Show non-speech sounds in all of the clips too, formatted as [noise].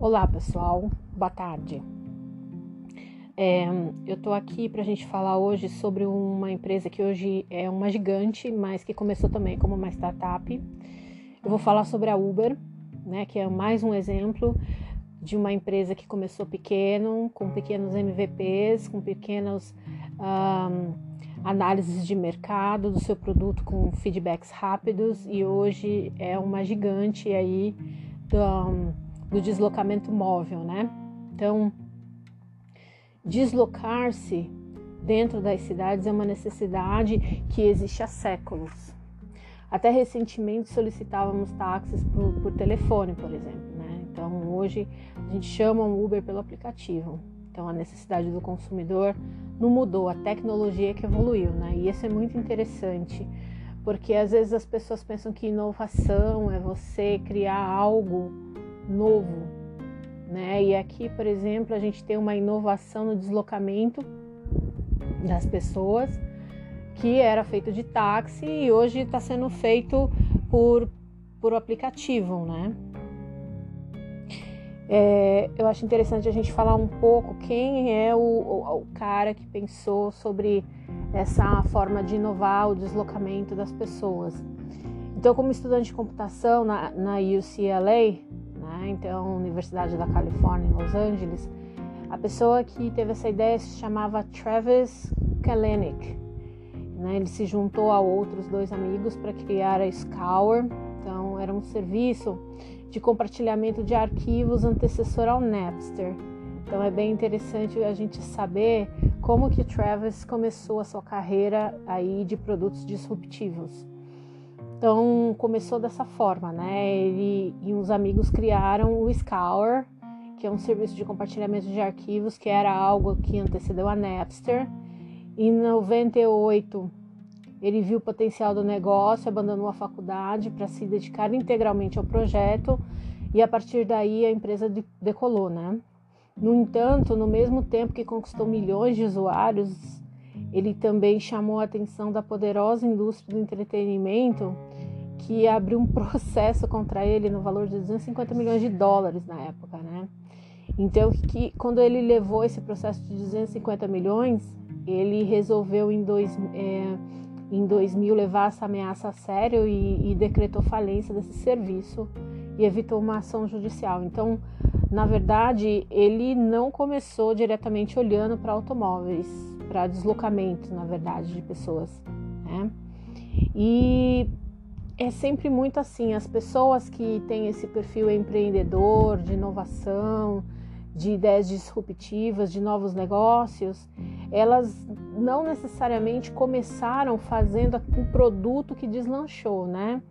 Olá pessoal, boa tarde. É, eu estou aqui para a gente falar hoje sobre uma empresa que hoje é uma gigante, mas que começou também como uma startup. Eu vou falar sobre a Uber, né, que é mais um exemplo de uma empresa que começou pequeno, com pequenos MVPs, com pequenos um, análises de mercado do seu produto com feedbacks rápidos e hoje é uma gigante aí do, do deslocamento móvel, né? Então, deslocar-se dentro das cidades é uma necessidade que existe há séculos. Até recentemente solicitávamos táxis por, por telefone, por exemplo. Né? Então hoje a gente chama o Uber pelo aplicativo. Então a necessidade do consumidor não mudou, a tecnologia que evoluiu, né? E isso é muito interessante, porque às vezes as pessoas pensam que inovação é você criar algo novo, né? E aqui, por exemplo, a gente tem uma inovação no deslocamento das pessoas, que era feito de táxi e hoje está sendo feito por, por aplicativo, né? É, eu acho interessante a gente falar um pouco quem é o, o, o, cara que pensou sobre essa forma de inovar o deslocamento das pessoas. Então, como estudante de computação na, na UCLA, né, então Universidade da Califórnia em Los Angeles, a pessoa que teve essa ideia se chamava Travis Kalanick. Né, ele se juntou a outros dois amigos para criar a Scour. Então, era um serviço de compartilhamento de arquivos antecessor ao Napster. Então é bem interessante a gente saber como que Travis começou a sua carreira aí de produtos disruptivos. Então começou dessa forma, né? Ele e uns amigos criaram o Scour, que é um serviço de compartilhamento de arquivos que era algo que antecedeu a Napster. Em 98 ele viu o potencial do negócio, abandonou a faculdade para se dedicar integralmente ao projeto e a partir daí a empresa decolou, né? No entanto, no mesmo tempo que conquistou milhões de usuários, ele também chamou a atenção da poderosa indústria do entretenimento que abriu um [laughs] processo contra ele no valor de 250 milhões de dólares na época, né? Então, que quando ele levou esse processo de 250 milhões, ele resolveu em dois, é, em 2000 levar essa ameaça a sério e, e decretou falência desse serviço e evitou uma ação judicial. Então, na verdade, ele não começou diretamente olhando para automóveis, para deslocamento, na verdade, de pessoas. Né? E é sempre muito assim: as pessoas que têm esse perfil empreendedor, de inovação, de ideias disruptivas, de novos negócios, elas não necessariamente começaram fazendo um produto que deslanchou, né?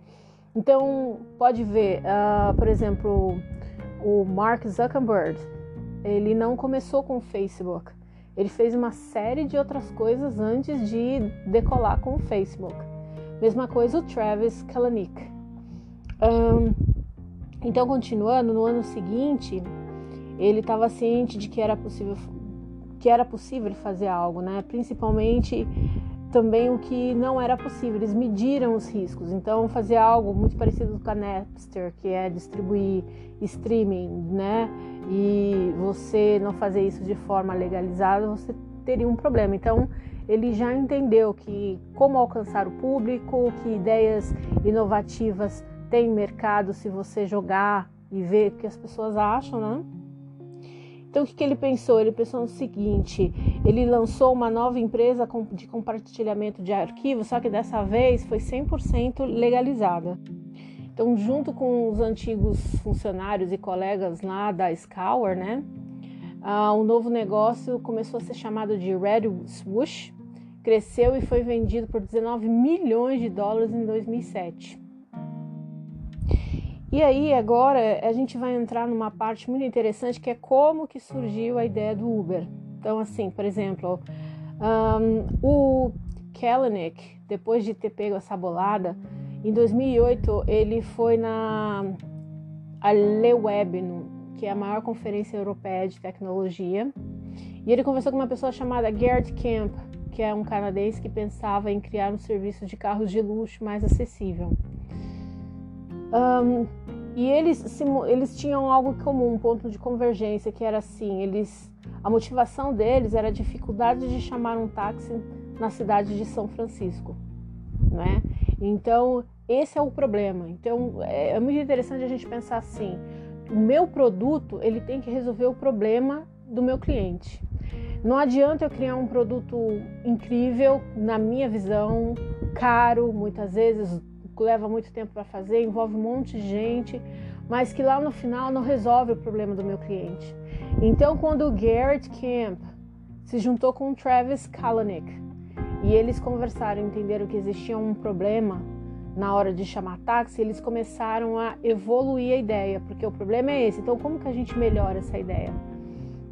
Então, pode ver, uh, por exemplo, o Mark Zuckerberg, ele não começou com o Facebook. Ele fez uma série de outras coisas antes de decolar com o Facebook. Mesma coisa o Travis Kalanick. Um, então, continuando, no ano seguinte, ele estava ciente de que era possível que era possível fazer algo, né? Principalmente também o que não era possível. Eles mediram os riscos. Então, fazer algo muito parecido com a Napster, que é distribuir streaming, né? E você não fazer isso de forma legalizada, você teria um problema. Então, ele já entendeu que como alcançar o público, que ideias inovativas têm mercado se você jogar e ver o que as pessoas acham, né? Então, o que, que ele pensou? Ele pensou no seguinte: ele lançou uma nova empresa de compartilhamento de arquivos, só que dessa vez foi 100% legalizada. Então, junto com os antigos funcionários e colegas lá da Scour, né, uh, o novo negócio começou a ser chamado de Red Swoosh, cresceu e foi vendido por 19 milhões de dólares em 2007. E aí agora a gente vai entrar numa parte muito interessante que é como que surgiu a ideia do Uber. Então assim, por exemplo, um, o Kalanick, depois de ter pego essa bolada, em 2008 ele foi na a LeWeb, que é a maior conferência europeia de tecnologia, e ele conversou com uma pessoa chamada Gerd Kemp, que é um canadense que pensava em criar um serviço de carros de luxo mais acessível. Um, E eles, eles tinham algo comum, um ponto de convergência, que era assim, eles a motivação deles era a dificuldade de chamar um táxi na cidade de São Francisco, né? Então, esse é o problema. Então, é, é muito interessante a gente pensar assim, o meu produto, ele tem que resolver o problema do meu cliente. Não adianta eu criar um produto incrível, na minha visão, caro, muitas vezes leva muito tempo para fazer, envolve um monte de gente, mas que lá no final não resolve o problema do meu cliente. Então, quando o Garrett Camp se juntou com o Travis Kalanick e eles conversaram, entenderam que existia um problema na hora de chamar táxi, eles começaram a evoluir a ideia, porque o problema é esse. Então, como que a gente melhora essa ideia,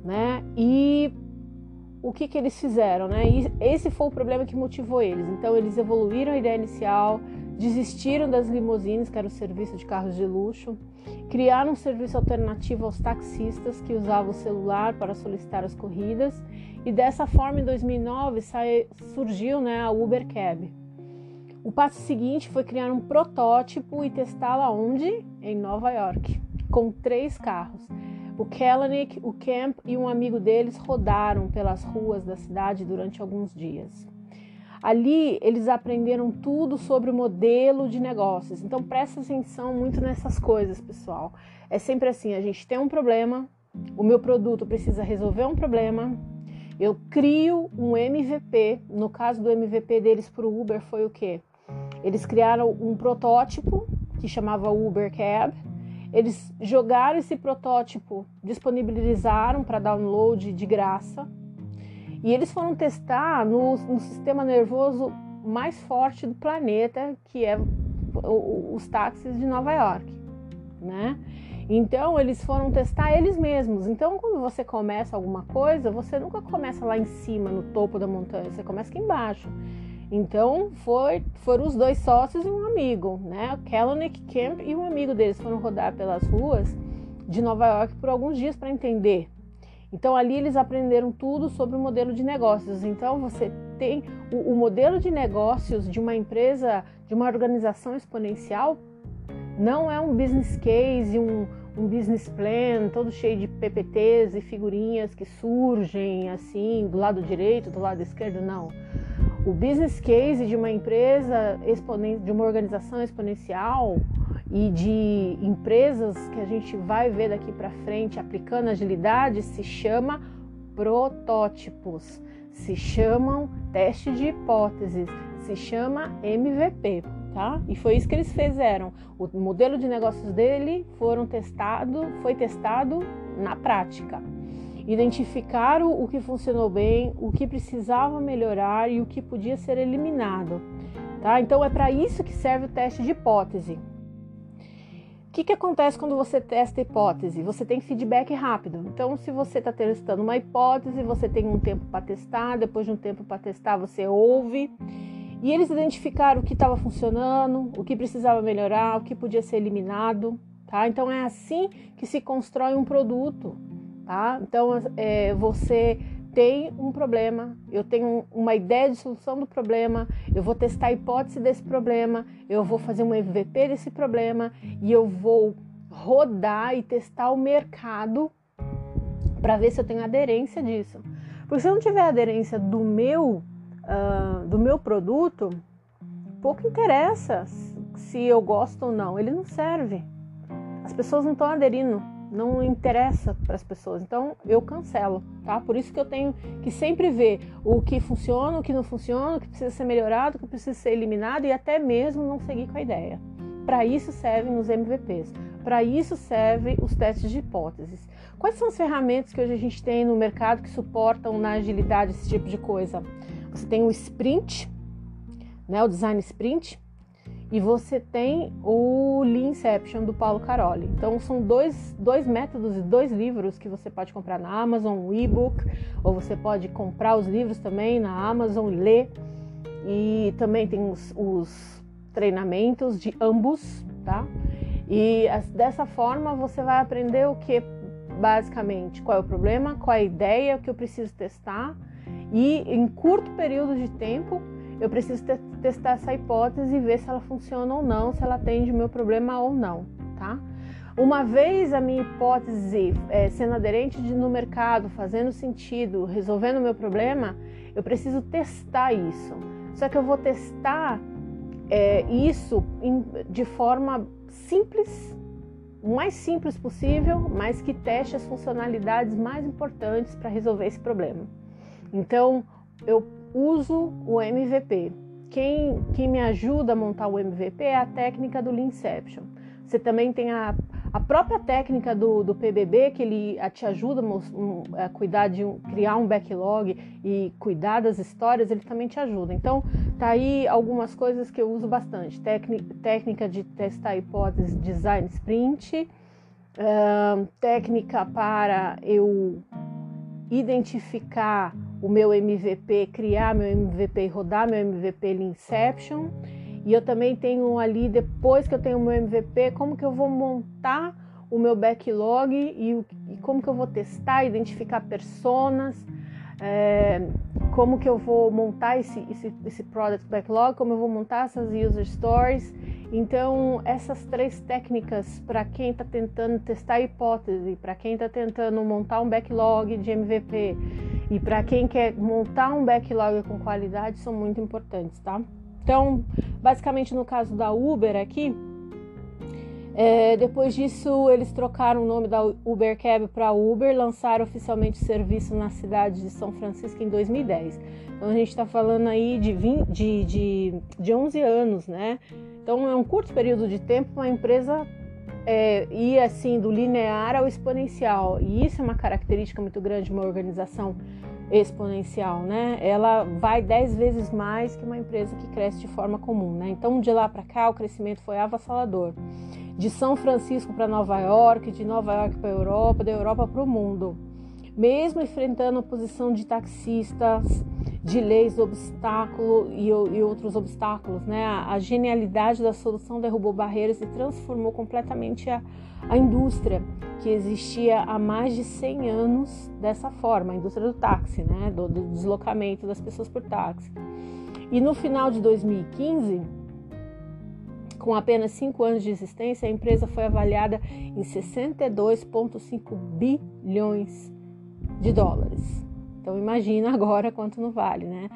né? E o que que eles fizeram, né? E esse foi o problema que motivou eles. Então, eles evoluíram a ideia inicial, desistiram das limousines, que era o serviço de carros de luxo, criaram um serviço alternativo aos taxistas que usavam o celular para solicitar as corridas e dessa forma em 2009 surgiu né, a Uber Cab. O passo seguinte foi criar um protótipo e testá-lo onde? Em Nova York, com três carros. O Kalanick, o Camp e um amigo deles rodaram pelas ruas da cidade durante alguns dias. Ali eles aprenderam tudo sobre o modelo de negócios. Então presta atenção muito nessas coisas, pessoal. É sempre assim, a gente tem um problema, o meu produto precisa resolver um problema. Eu crio um MVP. No caso do MVP deles para o Uber foi o quê? Eles criaram um protótipo que chamava Uber Cab. Eles jogaram esse protótipo, disponibilizaram para download de graça e eles foram testar no, no sistema nervoso mais forte do planeta, que é os táxis de Nova York, né? Então eles foram testar eles mesmos. Então quando você começa alguma coisa, você nunca começa lá em cima, no topo da montanha, você começa aqui embaixo. Então foi, foram os dois sócios e um amigo, né? O Kellenick Camp e um amigo deles foram rodar pelas ruas de Nova York por alguns dias para entender então ali eles aprenderam tudo sobre o modelo de negócios. Então você tem o, o modelo de negócios de uma empresa, de uma organização exponencial, não é um business case, um, um business plan todo cheio de PPTs e figurinhas que surgem assim do lado direito, do lado esquerdo, não. O business case de uma empresa, de uma organização exponencial, e de empresas que a gente vai ver daqui para frente aplicando agilidade se chama protótipos, se chamam teste de hipóteses, se chama MVP, tá? E foi isso que eles fizeram. O modelo de negócios dele foram testado, foi testado na prática. Identificaram o que funcionou bem, o que precisava melhorar e o que podia ser eliminado. Tá? Então é para isso que serve o teste de hipótese que, que acontece quando você testa hipótese? Você tem feedback rápido. Então, se você está testando uma hipótese, você tem um tempo para testar, depois de um tempo para testar, você ouve. E eles identificaram o que estava funcionando, o que precisava melhorar, o que podia ser eliminado. Tá? Então, é assim que se constrói um produto. Tá? Então, é, você tem um problema, eu tenho uma ideia de solução do problema, eu vou testar a hipótese desse problema, eu vou fazer um MVP desse problema e eu vou rodar e testar o mercado para ver se eu tenho aderência disso. Porque se eu não tiver aderência do meu, uh, do meu produto, pouco interessa se eu gosto ou não, ele não serve. As pessoas não estão aderindo não interessa para as pessoas. Então eu cancelo, tá? Por isso que eu tenho que sempre ver o que funciona, o que não funciona, o que precisa ser melhorado, o que precisa ser eliminado e até mesmo não seguir com a ideia. Para isso servem os MVPs. Para isso servem os testes de hipóteses. Quais são as ferramentas que hoje a gente tem no mercado que suportam na agilidade esse tipo de coisa? Você tem o sprint, né, o design sprint, e você tem o Leanception do Paulo Caroli. Então são dois, dois métodos e dois livros que você pode comprar na Amazon, um e-book, ou você pode comprar os livros também na Amazon e ler. E também tem os, os treinamentos de ambos, tá? E dessa forma você vai aprender o que basicamente qual é o problema, qual é a ideia, o que eu preciso testar e em curto período de tempo eu preciso te testar essa hipótese e ver se ela funciona ou não, se ela atende o meu problema ou não, tá? Uma vez a minha hipótese é, sendo aderente no mercado, fazendo sentido, resolvendo o meu problema, eu preciso testar isso. Só que eu vou testar é, isso em, de forma simples, o mais simples possível, mas que teste as funcionalidades mais importantes para resolver esse problema. Então, eu uso o MVP. Quem, quem me ajuda a montar o MVP é a técnica do Leanception. Você também tem a, a própria técnica do, do PBB, que ele te ajuda a cuidar de um, criar um backlog e cuidar das histórias, ele também te ajuda. Então, tá aí algumas coisas que eu uso bastante. Técnica, técnica de testar hipóteses, design sprint, uh, técnica para eu identificar o meu MVP, criar meu MVP e rodar meu MVP Inception. E eu também tenho ali, depois que eu tenho o meu MVP, como que eu vou montar o meu backlog e, e como que eu vou testar, identificar personas, é, como que eu vou montar esse, esse, esse product backlog, como eu vou montar essas user stories. Então, essas três técnicas para quem está tentando testar a hipótese, para quem está tentando montar um backlog de MVP e para quem quer montar um backlog com qualidade são muito importantes, tá? Então, basicamente no caso da Uber aqui, é, depois disso eles trocaram o nome da Uber Cab para Uber, lançaram oficialmente o serviço na cidade de São Francisco em 2010. Então a gente está falando aí de, 20, de, de, de 11 anos, né? Então é um curto período de tempo uma empresa é, ir assim do linear ao exponencial. E isso é uma característica muito grande de uma organização exponencial, né? Ela vai 10 vezes mais que uma empresa que cresce de forma comum, né? Então, de lá para cá, o crescimento foi avassalador. De São Francisco para Nova York, de Nova York para a Europa, da Europa para o mundo. Mesmo enfrentando a oposição de taxistas, de leis do obstáculo e, e outros obstáculos, né? A, a, genialidade da solução derrubou barreiras e transformou completamente a, a indústria que existia há mais de 100 anos dessa forma, a indústria do táxi, né? do, do deslocamento das pessoas por táxi. E no final de 2015, com apenas 5 anos de existência, a empresa foi avaliada em 62,5 bilhões de dólares. Então imagina agora quanto não vale, né?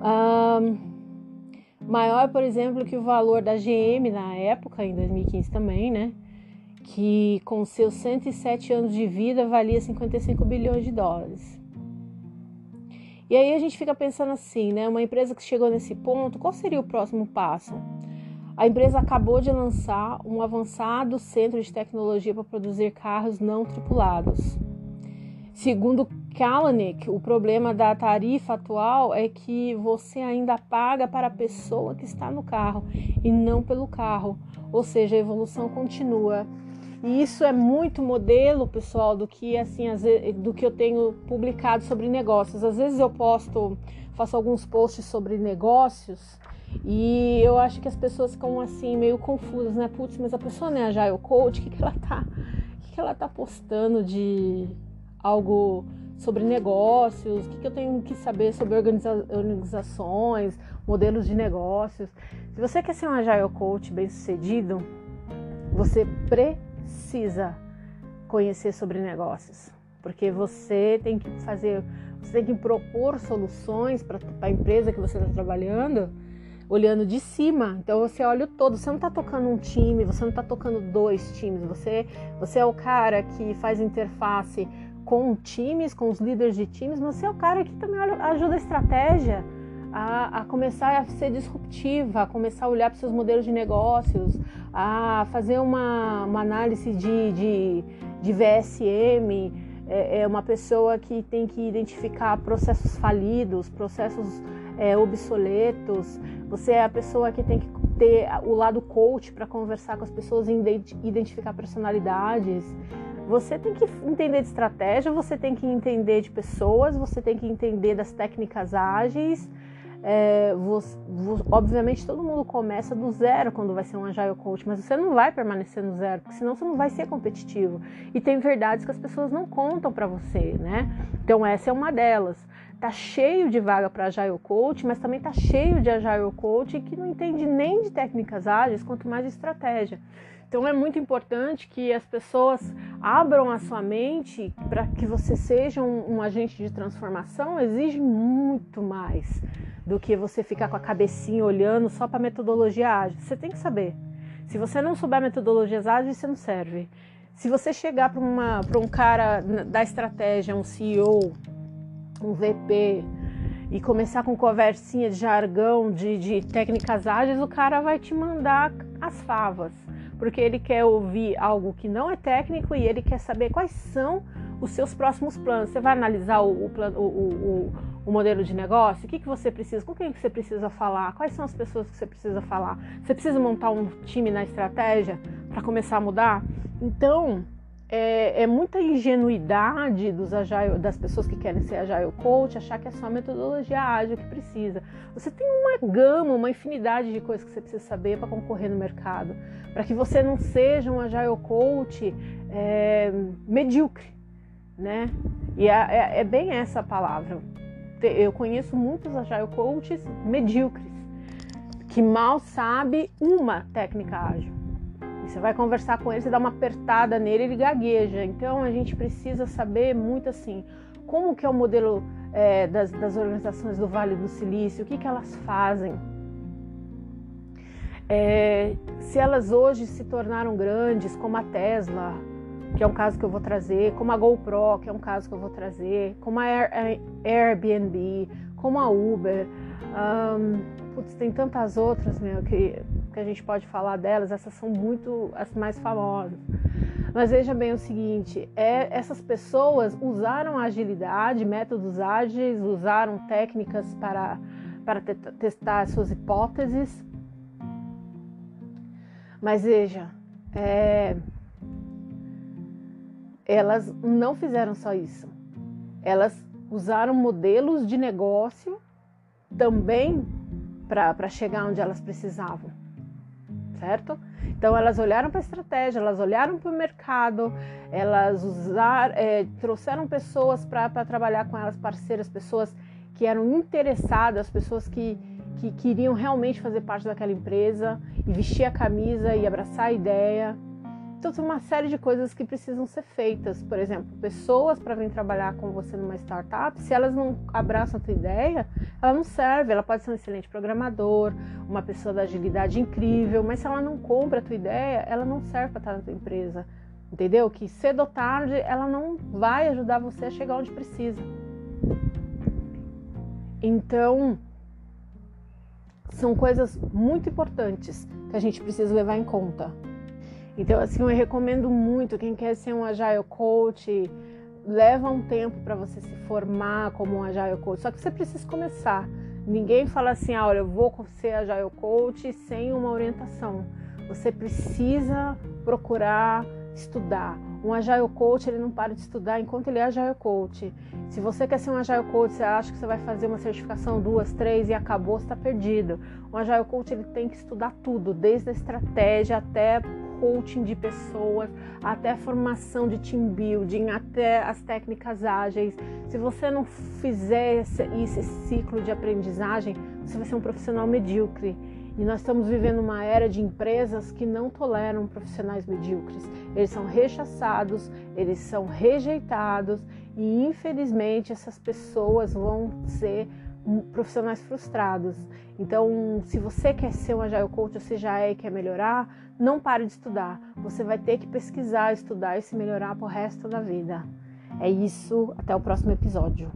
Um, maior, por exemplo, que o valor da GM na época, em 2015 também, né? Que com seus 107 anos de vida valia 55 bilhões de dólares. E aí a gente fica pensando assim, né? Uma empresa que chegou nesse ponto, qual seria o próximo passo? A empresa acabou de lançar um avançado centro de tecnologia para produzir carros não tripulados. Segundo Kalanick, o problema da tarifa atual é que você ainda paga para a pessoa que está no carro e não pelo carro, ou seja, a evolução continua. E isso é muito modelo, pessoal, do que assim, do que eu tenho publicado sobre negócios. Às vezes eu posto, faço alguns posts sobre negócios e eu acho que as pessoas ficam assim meio confusas, né? Putz, mas a pessoa não é agile coach, o que, que ela tá, o que, que ela tá postando de algo sobre negócios, o que, que eu tenho que saber sobre organiza organizações, modelos de negócios. Se você quer ser um Agile Coach bem sucedido, você precisa conhecer sobre negócios, porque você tem que fazer, você tem que propor soluções para a empresa que você está trabalhando, olhando de cima. Então você olha o todo, você não está tocando um time, você não está tocando dois times, você, você é o cara que faz interface com times, com os líderes de times, mas você é o cara que também ajuda a estratégia a, a começar a ser disruptiva, a começar a olhar para seus modelos de negócios, a fazer uma, uma análise de, de, de VSM. É, é, uma pessoa que tem que identificar processos falidos, processos é, obsoletos. Você é a pessoa que tem que ter o lado coach para conversar com as pessoas e identificar personalidades. Você tem que entender de estratégia, você tem que entender de pessoas, você tem que entender das técnicas ágeis. É, você, obviamente todo mundo começa do zero quando vai ser um agile coach, mas você não vai permanecer no zero, porque senão você não vai ser competitivo. E tem verdades que as pessoas não contam para você, né? Então essa é uma delas. Tá cheio de vaga para Agile Coach, mas também tá cheio de Agile Coach que não entende nem de técnicas ágeis, quanto mais de estratégia. Então é muito importante que as pessoas abram a sua mente para que você seja um, um, agente de transformação, exige muito mais do que você ficar com a cabecinha olhando só para metodologia ágil. Você tem que saber. Se você não souber metodologias ágeis, você não serve. Se você chegar para um cara da estratégia, um CEO, um VP, e começar com conversinha de jargão, de, de técnicas ágeis, o cara vai te mandar as favas. Porque ele quer ouvir algo que não é técnico e ele quer saber quais são os seus próximos planos. Você vai analisar o, o, o, o, o modelo de negócio? O que, que você precisa? Com quem que você precisa falar? Quais são as pessoas que você precisa falar? Você precisa montar um time na estratégia para começar a mudar? Então, é, é, muita ingenuidade dos agile, das pessoas que querem ser agile coach achar que é só a metodologia ágil que precisa. Você tem uma gama, uma infinidade de coisas que você precisa saber para concorrer no mercado, para que você não seja um agile coach é, medíocre, né? E é, é, é bem essa a palavra. Eu conheço muitos agile coaches medíocres que mal sabe uma técnica ágil. Você vai conversar com ele, você dá uma apertada nele, ele gagueja. Então a gente precisa saber muito assim como que é o modelo é, das, das, organizações do Vale do Silício, o que, que elas fazem. É, se elas hoje se tornaram grandes, como a Tesla, que é um caso que eu vou trazer, como a GoPro, que é um caso que eu vou trazer, como a Airbnb, como a Uber. Um, putz, tem tantas outras, meu, que que a gente pode falar delas, essas são muito as mais famosas. Mas veja bem o seguinte: é, essas pessoas usaram agilidade, métodos ágeis, usaram técnicas para, para te, testar suas hipóteses. Mas veja, é, elas não fizeram só isso. Elas usaram modelos de negócio também para chegar onde elas precisavam certo? Então elas olharam para a estratégia, elas olharam para o mercado, elas usaram, é, trouxeram pessoas para trabalhar com elas, parceiras, pessoas que eram interessadas, pessoas que, que queriam realmente fazer parte daquela empresa e vestir a camisa e abraçar a ideia. Então, tem uma série de coisas que precisam ser feitas. Por exemplo, pessoas para vir trabalhar com você numa startup, se elas não abraçam a tua ideia, ela não serve. Ela pode ser um excelente programador, uma pessoa da agilidade incrível, mas se ela não compra a tua ideia, ela não serve para estar na tua empresa. Entendeu? Que cedo ou tarde ela não vai ajudar você a chegar onde precisa. Então, são coisas muito importantes que a gente precisa levar em conta. Então, assim, eu recomendo muito quem quer ser um Agile Coach, leva um tempo para você se formar como um Agile Coach, só que você precisa começar. Ninguém fala assim, ah, olha, eu vou ser Agile Coach sem uma orientação. Você precisa procurar estudar. Um Agile Coach, ele não para de estudar enquanto ele é Agile Coach. Se você quer ser um Agile Coach, você acha que você vai fazer uma certificação, duas, três e acabou, você está perdido. Um Agile Coach, ele tem que estudar tudo, desde a estratégia até coaching de pessoas, até formação de team building, até as técnicas ágeis. Se você não fizer esse, esse ciclo de aprendizagem, você vai ser um profissional medíocre. E nós estamos vivendo uma era de empresas que não toleram profissionais medíocres. Eles são rechaçados, eles são rejeitados e infelizmente essas pessoas vão ser profissionais frustrados. Então, se você quer ser um Agile Coach, você já é e quer melhorar, não pare de estudar. Você vai ter que pesquisar, estudar e se melhorar pro resto da vida. É isso, até o próximo episódio.